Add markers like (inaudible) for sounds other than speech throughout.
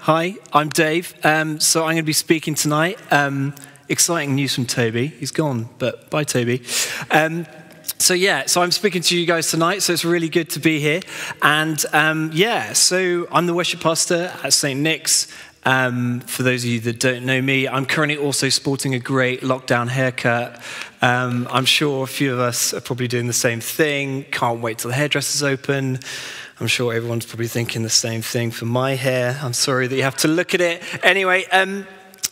Hi, I'm Dave. Um, so I'm going to be speaking tonight. Um, exciting news from Toby. He's gone, but bye, Toby. Um, so yeah, so I'm speaking to you guys tonight. So it's really good to be here. And um, yeah, so I'm the worship pastor at St Nick's. Um, for those of you that don't know me, I'm currently also sporting a great lockdown haircut. Um, I'm sure a few of us are probably doing the same thing. Can't wait till the hairdresser's open. I'm sure everyone's probably thinking the same thing for my hair. I'm sorry that you have to look at it. Anyway, um,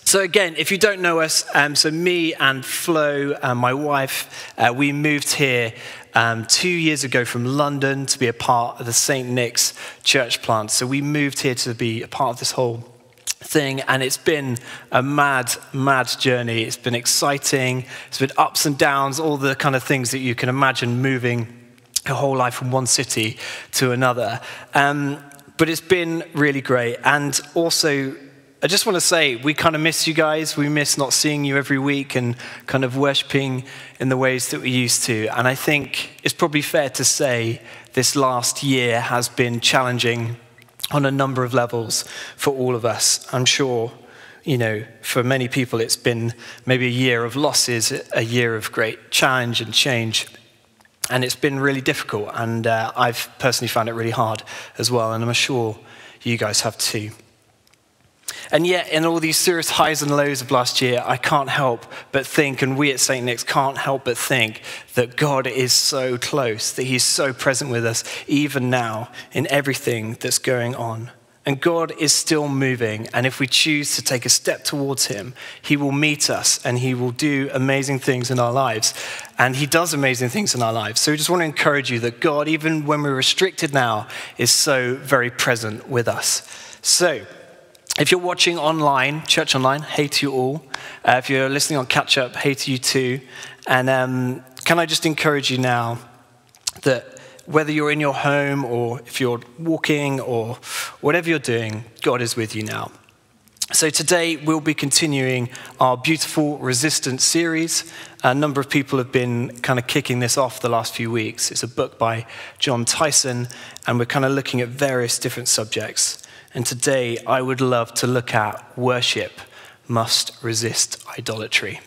so again, if you don't know us, um, so me and Flo, and my wife, uh, we moved here um, two years ago from London to be a part of the St. Nick's church plant. So we moved here to be a part of this whole thing, and it's been a mad, mad journey. It's been exciting. It's been ups and downs, all the kind of things that you can imagine moving a whole life from one city to another. Um, but it's been really great. And also, I just want to say, we kind of miss you guys. We miss not seeing you every week and kind of worshipping in the ways that we used to. And I think it's probably fair to say this last year has been challenging on a number of levels for all of us. I'm sure, you know, for many people, it's been maybe a year of losses, a year of great challenge and change and it's been really difficult, and uh, I've personally found it really hard as well, and I'm sure you guys have too. And yet, in all these serious highs and lows of last year, I can't help but think, and we at St. Nick's can't help but think, that God is so close, that He's so present with us, even now, in everything that's going on. And God is still moving. And if we choose to take a step towards Him, He will meet us and He will do amazing things in our lives. And He does amazing things in our lives. So we just want to encourage you that God, even when we're restricted now, is so very present with us. So, if you're watching online, church online, hey to you all. Uh, if you're listening on catch up, hey to you too. And um, can I just encourage you now that whether you're in your home or if you're walking or whatever you're doing, God is with you now. So, today we'll be continuing our beautiful resistance series. A number of people have been kind of kicking this off the last few weeks. It's a book by Jon Tyson, and we're kind of looking at various different subjects. And today I would love to look at worship must resist idolatry.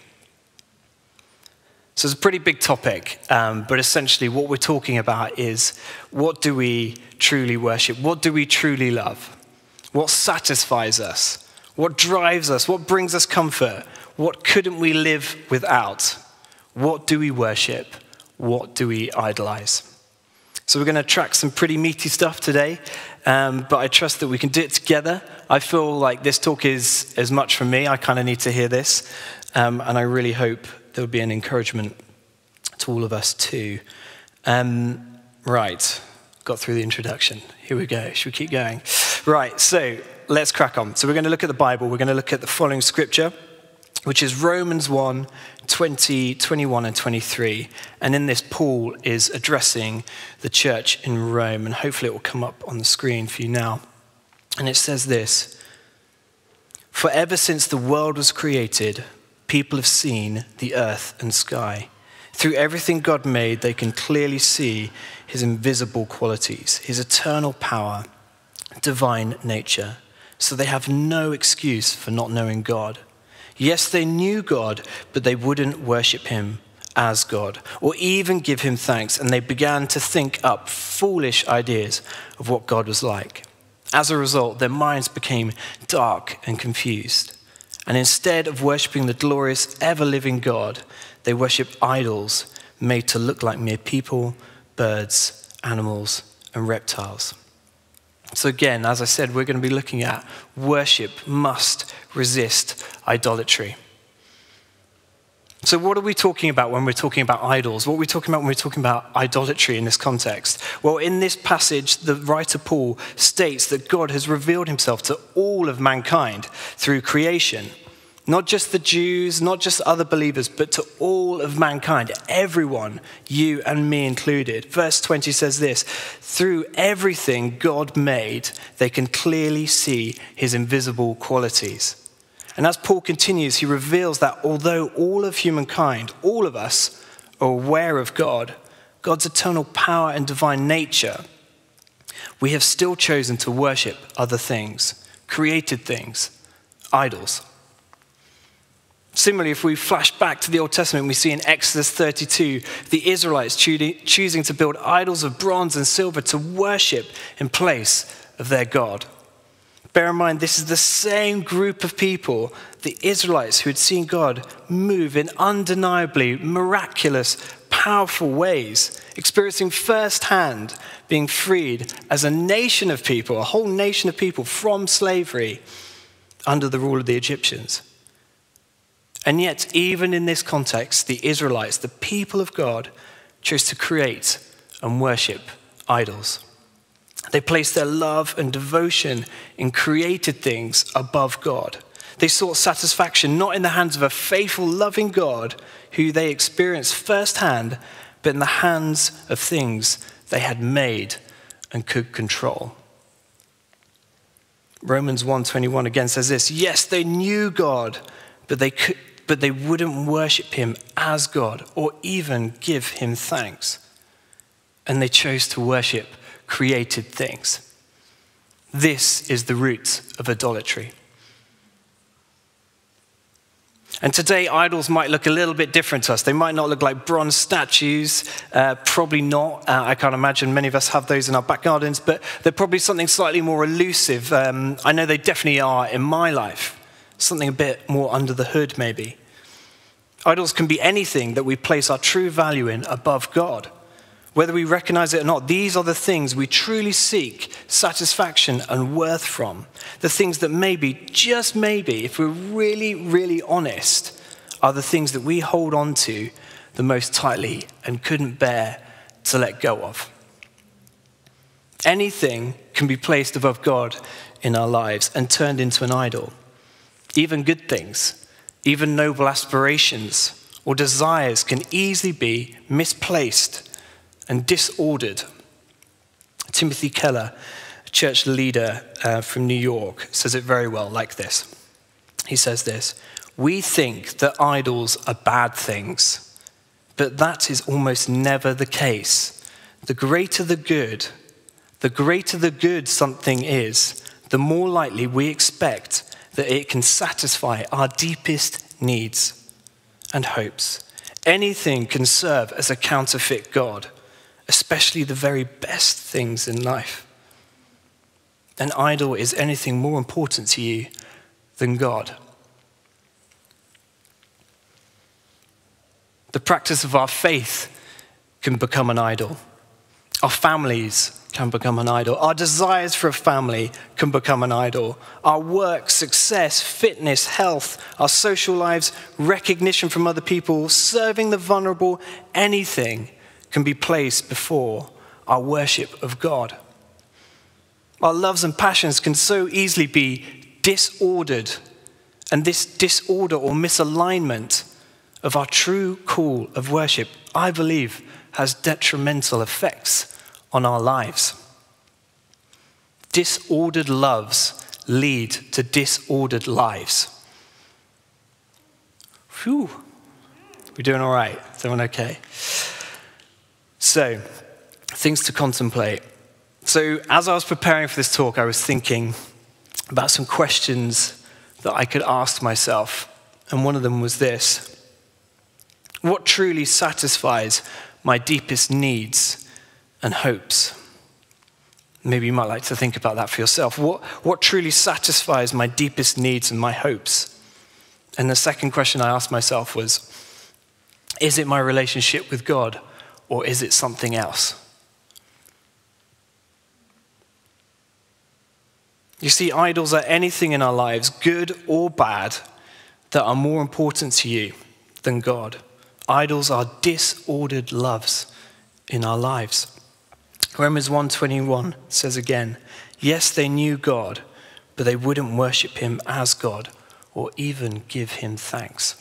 So it's a pretty big topic, um, but essentially what we're talking about is what do we truly worship? What do we truly love? What satisfies us? What drives us? What brings us comfort? What couldn't we live without? What do we worship? What do we idolize? So we're going to track some pretty meaty stuff today, um, but I trust that we can do it together. I feel like this talk is as much for me. I kind of need to hear this, um, and I really hope there would be an encouragement to all of us too. Um, right, got through the introduction. Here we go. Should we keep going? Right, so let's crack on. So we're going to look at the Bible. We're going to look at the following scripture, which is Romans 1 20, 21, and 23. And in this, Paul is addressing the church in Rome, and hopefully it will come up on the screen for you now. And it says this For ever since the world was created, people have seen the earth and sky. Through everything God made, they can clearly see his invisible qualities, his eternal power, divine nature. So they have no excuse for not knowing God. Yes, they knew God, but they wouldn't worship him as God or even give him thanks, and they began to think up foolish ideas of what God was like. As a result, their minds became dark and confused. And instead of worshipping the glorious, ever living God, they worship idols made to look like mere people, birds, animals, and reptiles. So, again, as I said, we're going to be looking at worship must resist idolatry. So, what are we talking about when we're talking about idols? What are we talking about when we're talking about idolatry in this context? Well, in this passage, the writer Paul states that God has revealed himself to all of mankind through creation. Not just the Jews, not just other believers, but to all of mankind, everyone, you and me included. Verse 20 says this Through everything God made, they can clearly see his invisible qualities. And as Paul continues, he reveals that although all of humankind, all of us, are aware of God, God's eternal power and divine nature, we have still chosen to worship other things, created things, idols. Similarly, if we flash back to the Old Testament, we see in Exodus 32 the Israelites choosing to build idols of bronze and silver to worship in place of their God. Bear in mind, this is the same group of people, the Israelites, who had seen God move in undeniably miraculous, powerful ways, experiencing firsthand being freed as a nation of people, a whole nation of people from slavery under the rule of the Egyptians. And yet, even in this context, the Israelites, the people of God, chose to create and worship idols. They placed their love and devotion in created things above God. They sought satisfaction not in the hands of a faithful, loving God who they experienced firsthand, but in the hands of things they had made and could control. Romans 1:21 again says this, yes, they knew God, but they could, but they wouldn't worship him as God or even give him thanks. And they chose to worship created things. This is the root of idolatry. And today, idols might look a little bit different to us. They might not look like bronze statues, uh, probably not. Uh, I can't imagine many of us have those in our back gardens, but they're probably something slightly more elusive. Um, I know they definitely are in my life something a bit more under the hood, maybe. Idols can be anything that we place our true value in above God. Whether we recognize it or not, these are the things we truly seek satisfaction and worth from. The things that maybe, just maybe, if we're really, really honest, are the things that we hold on to the most tightly and couldn't bear to let go of. Anything can be placed above God in our lives and turned into an idol even good things, even noble aspirations or desires can easily be misplaced and disordered. Timothy Keller, a church leader uh, from New York, says it very well like this. He says this We think that idols are bad things, but that is almost never the case. The greater the good, the greater the good something is, the more likely we expect that it can satisfy our deepest needs and hopes. Anything can serve as a counterfeit God, especially the very best things in life. An idol is anything more important to you than God. The practice of our faith can become an idol. Our families can become an idol. Our desires for a family can become an idol. Our work, success, fitness, health, our social lives, recognition from other people, serving the vulnerable, anything can be placed before our worship of God. Our loves and passions can so easily be disordered, and this disorder or misalignment of our true call of worship, I believe, has detrimental effects on our lives. Disordered loves lead to disordered lives. Whew. We're doing all right. Everyone okay? So, things to contemplate. So, as I was preparing for this talk, I was thinking about some questions that I could ask myself. And one of them was this What truly satisfies my deepest needs and hopes. Maybe you might like to think about that for yourself. What, what truly satisfies my deepest needs and my hopes? And the second question I asked myself was Is it my relationship with God or is it something else? You see, idols are anything in our lives, good or bad, that are more important to you than God. Idols are disordered loves in our lives. Romans 1:21 says again, "Yes, they knew God, but they wouldn't worship him as God or even give him thanks."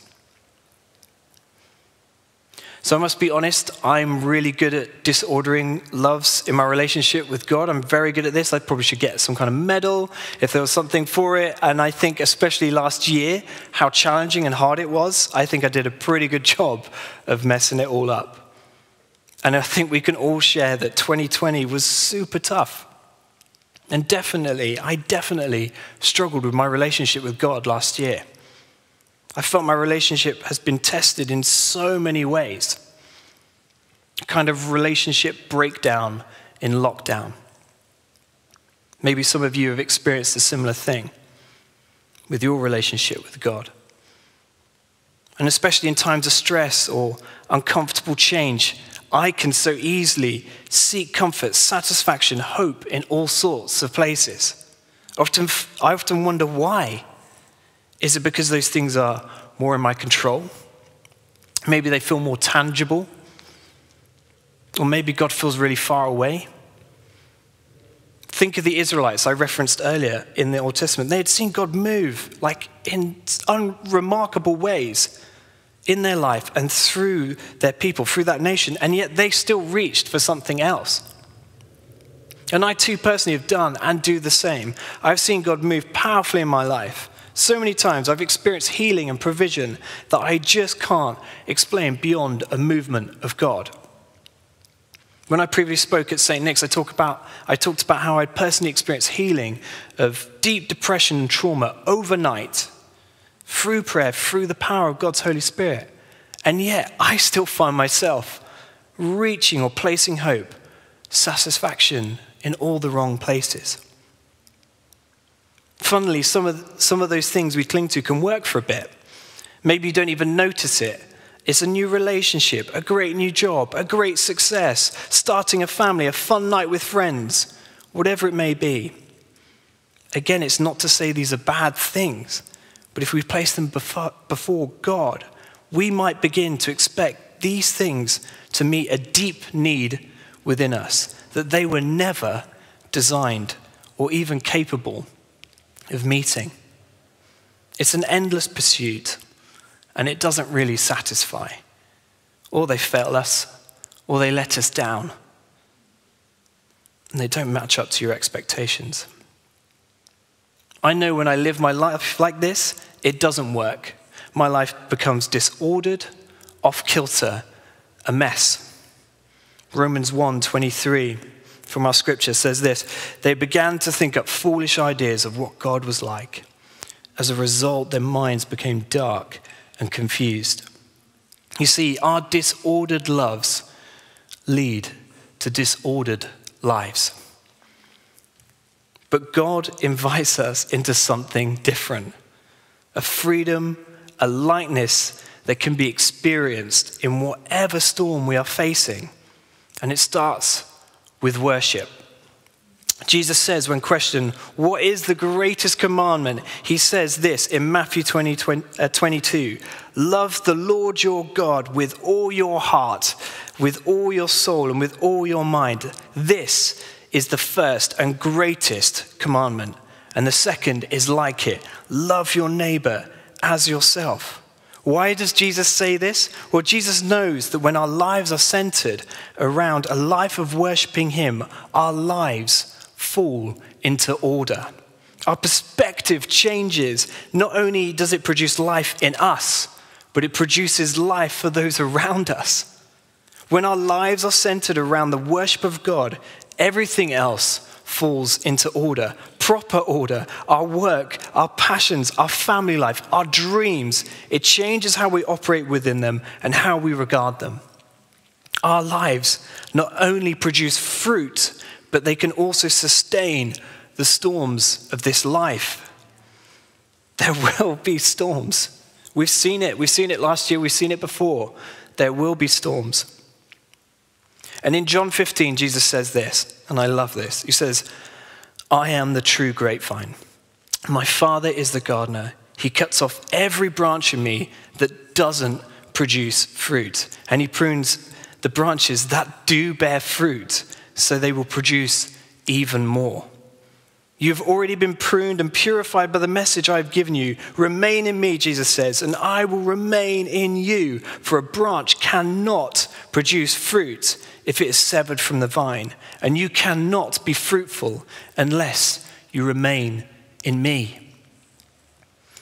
So I must be honest, I'm really good at disordering loves in my relationship with God. I'm very good at this. I probably should get some kind of medal if there was something for it. And I think, especially last year, how challenging and hard it was. I think I did a pretty good (laughs) job of messing it all up. And I think we can all share that 2020 was super tough. And definitely, I definitely struggled with my relationship with God last year. I felt my relationship has been tested in so many ways. A kind of relationship breakdown in lockdown. Maybe some of you have experienced a similar thing with your relationship with God. And especially in times of stress or uncomfortable change, I can so easily seek comfort, satisfaction, hope in all sorts of places. Often, I often wonder why. Is it because those things are more in my control? Maybe they feel more tangible. Or maybe God feels really far away. Think of the Israelites I referenced earlier in the Old Testament. They had seen God move like in unremarkable ways in their life and through their people, through that nation, and yet they still reached for something else. And I too personally have done and do the same. I've seen God move powerfully in my life. So many times I've experienced healing and provision that I just can't explain beyond a movement of God. When I previously spoke at St. Nick's, I, talk about, I talked about how I'd personally experienced healing of deep depression and trauma overnight through prayer, through the power of God's Holy Spirit. And yet, I still find myself reaching or placing hope, satisfaction in all the wrong places. Funnily, some of, some of those things we cling to can work for a bit. Maybe you don't even notice it it's a new relationship, a great new job, a great success, starting a family, a fun night with friends, whatever it may be. Again, it's not to say these are bad things, but if we place them before God, we might begin to expect these things to meet a deep need within us that they were never designed or even capable of meeting. It's an endless pursuit and it doesn't really satisfy. Or they fail us, or they let us down, and they don't match up to your expectations. I know when I live my life like this, it doesn't work. My life becomes disordered, off kilter, a mess. Romans 1:23 from our scripture says this, they began to think up foolish ideas of what God was like. As a result, their minds became dark and confused. You see, our disordered loves lead to disordered lives. But God invites us into something different a freedom, a lightness that can be experienced in whatever storm we are facing. And it starts with worship. Jesus says, when questioned, What is the greatest commandment? He says this in Matthew 20, 20, uh, 22 Love the Lord your God with all your heart, with all your soul, and with all your mind. This is the first and greatest commandment. And the second is like it love your neighbor as yourself. Why does Jesus say this? Well, Jesus knows that when our lives are centered around a life of worshiping Him, our lives fall into order. Our perspective changes. Not only does it produce life in us, but it produces life for those around us. When our lives are centered around the worship of God, everything else falls into order, proper order. Our work, our passions, our family life, our dreams, it changes how we operate within them and how we regard them. Our lives not only produce fruit, but they can also sustain the storms of this life. There (laughs) will be storms. We've seen it. We've seen it last year. We've seen it before. There will be storms. And in John 15, Jesus says this, and I love this. He says, I am the true grapevine. My Father is the gardener. He cuts off every branch in me that doesn't produce fruit, and he prunes the branches that do bear fruit so they will produce even more. You've already been pruned and purified by the message I've given you. Remain in me, Jesus says, and I will remain in you. For a branch cannot produce fruit if it is severed from the vine, and you cannot be fruitful unless you remain in me.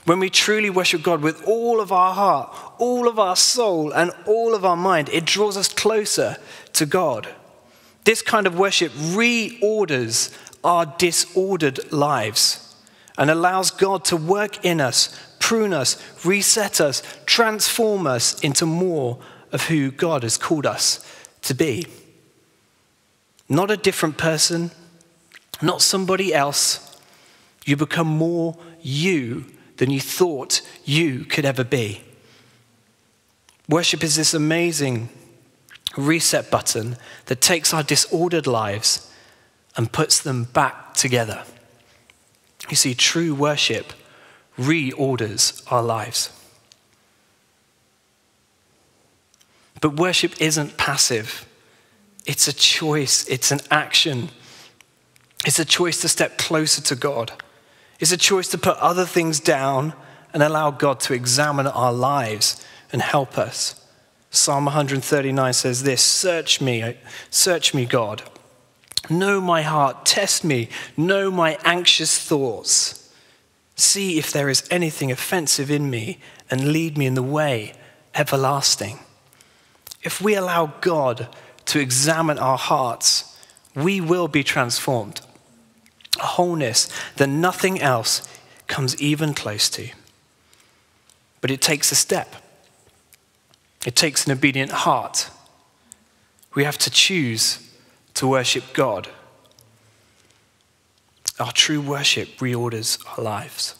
When we truly worship God with all of our heart, all of our soul, and all of our mind, it draws us closer to God. This kind of worship reorders our disordered lives and allows God to work in us, prune us, reset us, transform us into more of who God has called us to be. Not a different person, not somebody else. You become more you than you thought you could ever be. Worship is this amazing reset button that takes our disordered lives and puts them back together. You see, true worship reorders our lives. But worship isn't passive, it's a choice, it's an action. It's a choice to step closer to God. It's a choice to put other things down and allow God to examine our lives and help us. Psalm 139 says this Search me, search me, God. Know my heart, test me, know my anxious thoughts. See if there is anything offensive in me and lead me in the way everlasting. If we allow God to examine our hearts, we will be transformed. A wholeness that nothing else comes even close to. But it takes a step. It takes an obedient heart. We have to choose to worship God. Our true worship reorders our lives.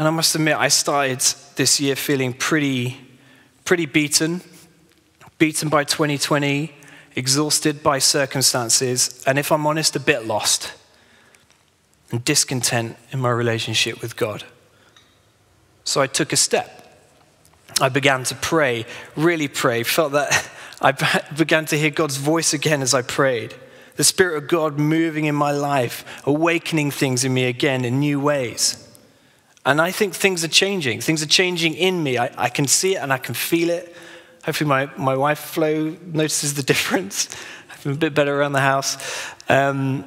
And I must admit, I started this year feeling pretty, pretty beaten, beaten by 2020, exhausted by circumstances, and if I'm honest, a bit lost and discontent in my relationship with God. So I took a step. I began to pray, really pray, felt that (laughs) I (laughs) began to hear God's voice again as I prayed. The Spirit of God moving in my life, awakening things in me again in new ways. And I think things are changing. Things are changing in me. I, I can see it and I can feel it. Hopefully, my, my wife, Flo, notices the (laughs) difference. I've been a bit better around the house. Um,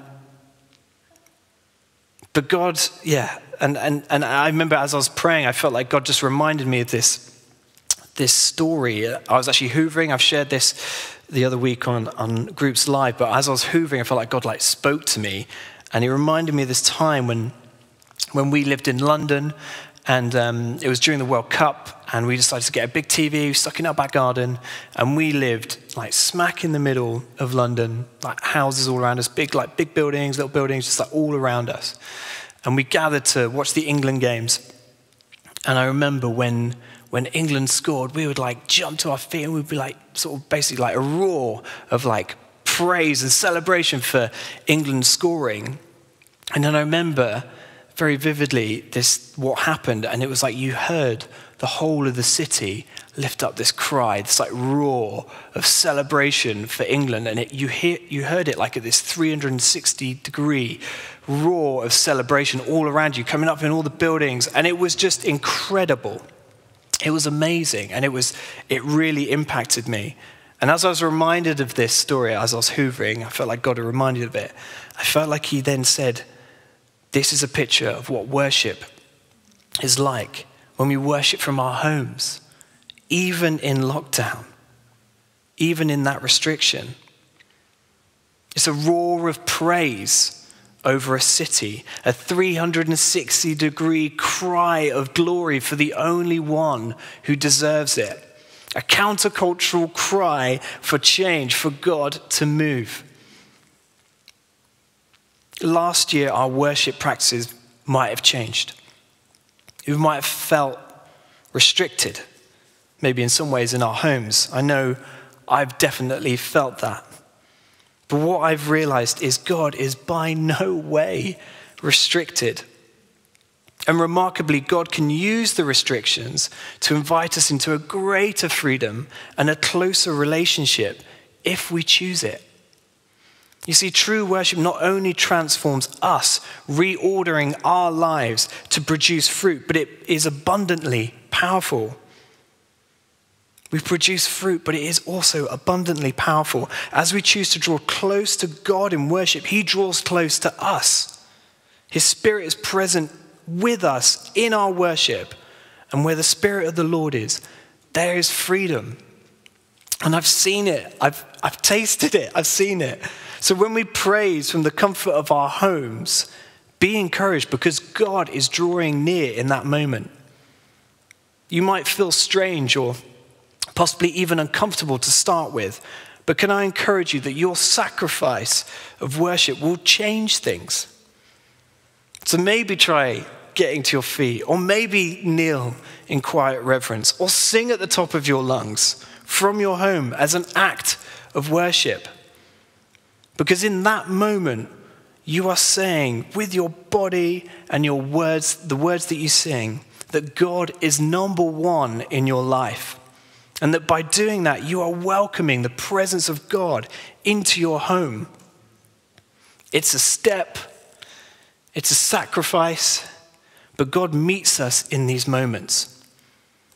but God, yeah, and, and, and I remember as I was praying, I felt like God just reminded me of this, this story. I was actually hoovering. I've shared this the other week on, on Groups Live, but as I was hoovering, I felt like God like spoke to me. And he reminded me of this time when, when we lived in London and um, it was during the World Cup, and we decided to get a big TV, stuck in our back garden, and we lived like smack in the middle of London, like houses all around us, big like big buildings, little buildings, just like all around us. And we gathered to watch the England games. And I remember when when England scored, we would like jump to our feet and we'd be like sort of basically like a roar of like praise and celebration for England scoring. And then I remember very vividly this what happened, and it was like you heard the whole of the city lift up this cry, this like roar of celebration for England, and it, you hear you heard it like at this 360 degree roar of celebration all around you, coming up in all the buildings, and it was just incredible. It was amazing, and it was it really impacted me. And as I was reminded of this story, as I was hoovering, I felt like God had reminded of it. I felt like He then said this is a picture of what worship is like when we worship from our homes, even in lockdown, even in that restriction. It's a roar of praise over a city, a 360 degree cry of glory for the only one who deserves it, a countercultural cry for change, for God to move last year our worship practices might have changed. We might have felt restricted, maybe in some ways in our homes. I know I've definitely felt that. But what I've realized is God is by no way restricted. And remarkably, God can use the restrictions to invite us into a greater freedom and a closer relationship if we choose it. You see, true worship not only transforms us, reordering our lives to produce fruit, but it is abundantly powerful. We produce fruit, but it is also abundantly powerful. As we choose to draw close to God in worship, He draws close to us. His Spirit is present with us in our worship. And where the Spirit of the Lord is, there is freedom. And I've seen it, I've, I've tasted it, I've seen it. So when we praise from the comfort of our homes, be encouraged because God is drawing near in that moment. You might feel strange or possibly even uncomfortable to start with, but can I encourage you that your sacrifice of worship will change things? So maybe try getting to your feet, or maybe kneel in quiet reverence, or sing at the top of your lungs from your home as an act of worship. Because in that moment, you are saying with your body and your words, the words that you sing, that God is number one in your life. And that by doing that, you are welcoming the presence of God into your home. It's a step, it's a sacrifice, but God meets us in these moments.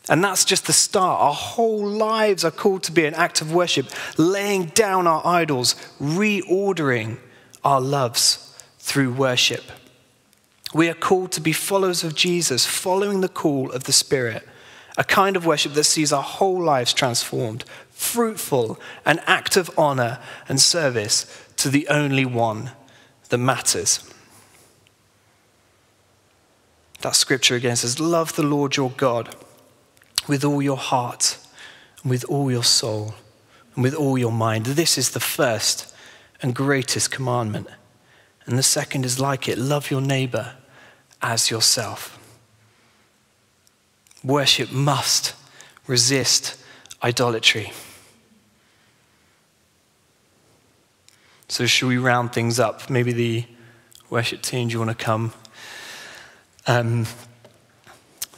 And that's just the start. Our whole lives are called to be an act of worship, laying down our idols, reordering our loves through worship. We are called to be followers of Jesus, following the call of the Spirit, a kind of worship that sees our whole lives transformed, fruitful, an act of honor and service to the only one that matters. That scripture again says, Love the Lord your God with all your heart, and with all your soul, and with all your mind. This is the first and greatest commandment. And the second is like it love your neighbor as yourself. Worship must resist idolatry. So, should we round things up? Maybe the worship team, do you want to come? Um,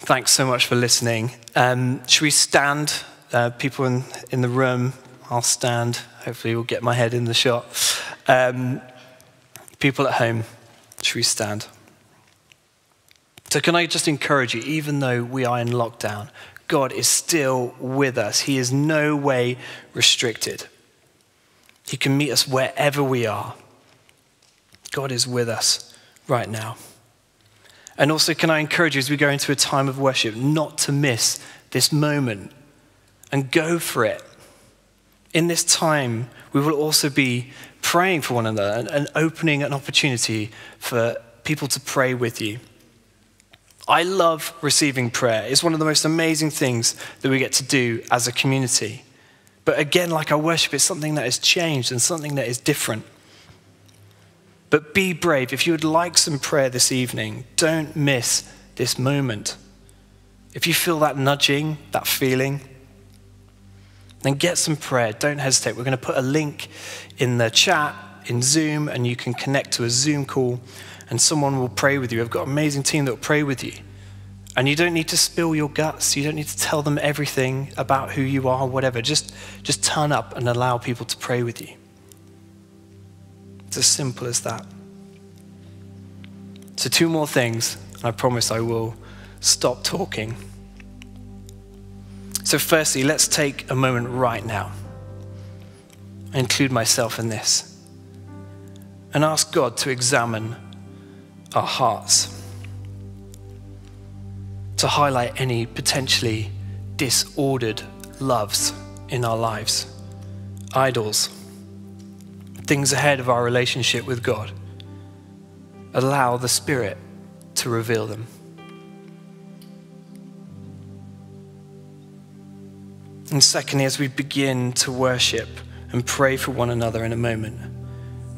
thanks so much for listening. Um, should we stand? Uh, people in, in the room, I'll stand. Hopefully, we'll get my head in the shot. Um, people at home, should we stand? So, can I just encourage you, even though we are in lockdown, God is still with us. He is no way restricted. He can meet us wherever we are. God is with us right now. And also, can I encourage you as we go into a time of worship not to miss this moment and go for it. In this time, we will also be praying for one another and, and opening an opportunity for people to pray with you. I love receiving prayer. It's one of the most amazing things that we get to do as a community. But again, like our worship, it's something that has changed and something that is different. But be brave. If you would like some prayer this evening, don't miss this moment. If you feel that nudging, that feeling, then get some prayer. Don't hesitate. We're going to put a link in the chat in Zoom, and you can connect to a Zoom call, and someone will pray with you. I've got an amazing team that will pray with you. And you don't need to spill your guts. You don't need to tell them everything about who you are, whatever. Just, just turn up and allow people to pray with you. It's as simple as that. So, two more things, and I promise I will stop talking. So, firstly, let's take a moment right now. I include myself in this and ask God to examine our hearts, to highlight any potentially disordered loves in our lives, idols things ahead of our relationship with God. Allow the Spirit to reveal them. And secondly, as we begin to worship and pray for one another in a moment,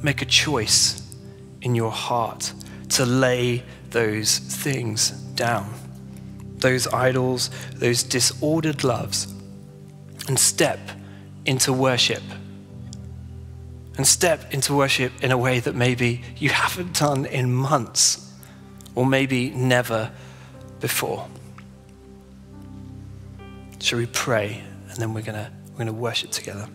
make a choice in your heart to lay those things down, those idols, those disordered loves, and step into worship and step into worship in a way that maybe you haven't done in months or maybe never before. Shall we pray and then we're going we're going to worship together?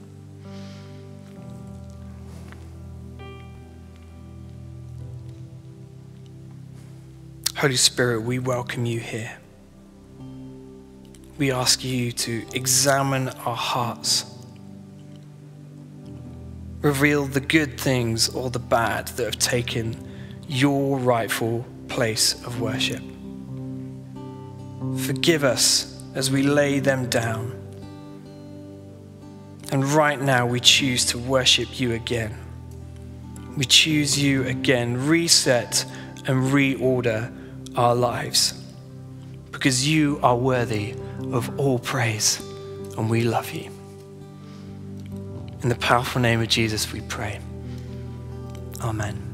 Holy Spirit, we welcome you here. We ask you to examine our hearts reveal the good things or the bad that have taken your rightful place of worship. Forgive us as we lay them down. And right now, we choose to worship you again. We choose you again, reset and reorder our lives because you are worthy of all praise and we love you. In the powerful name of Jesus, we pray. Amen.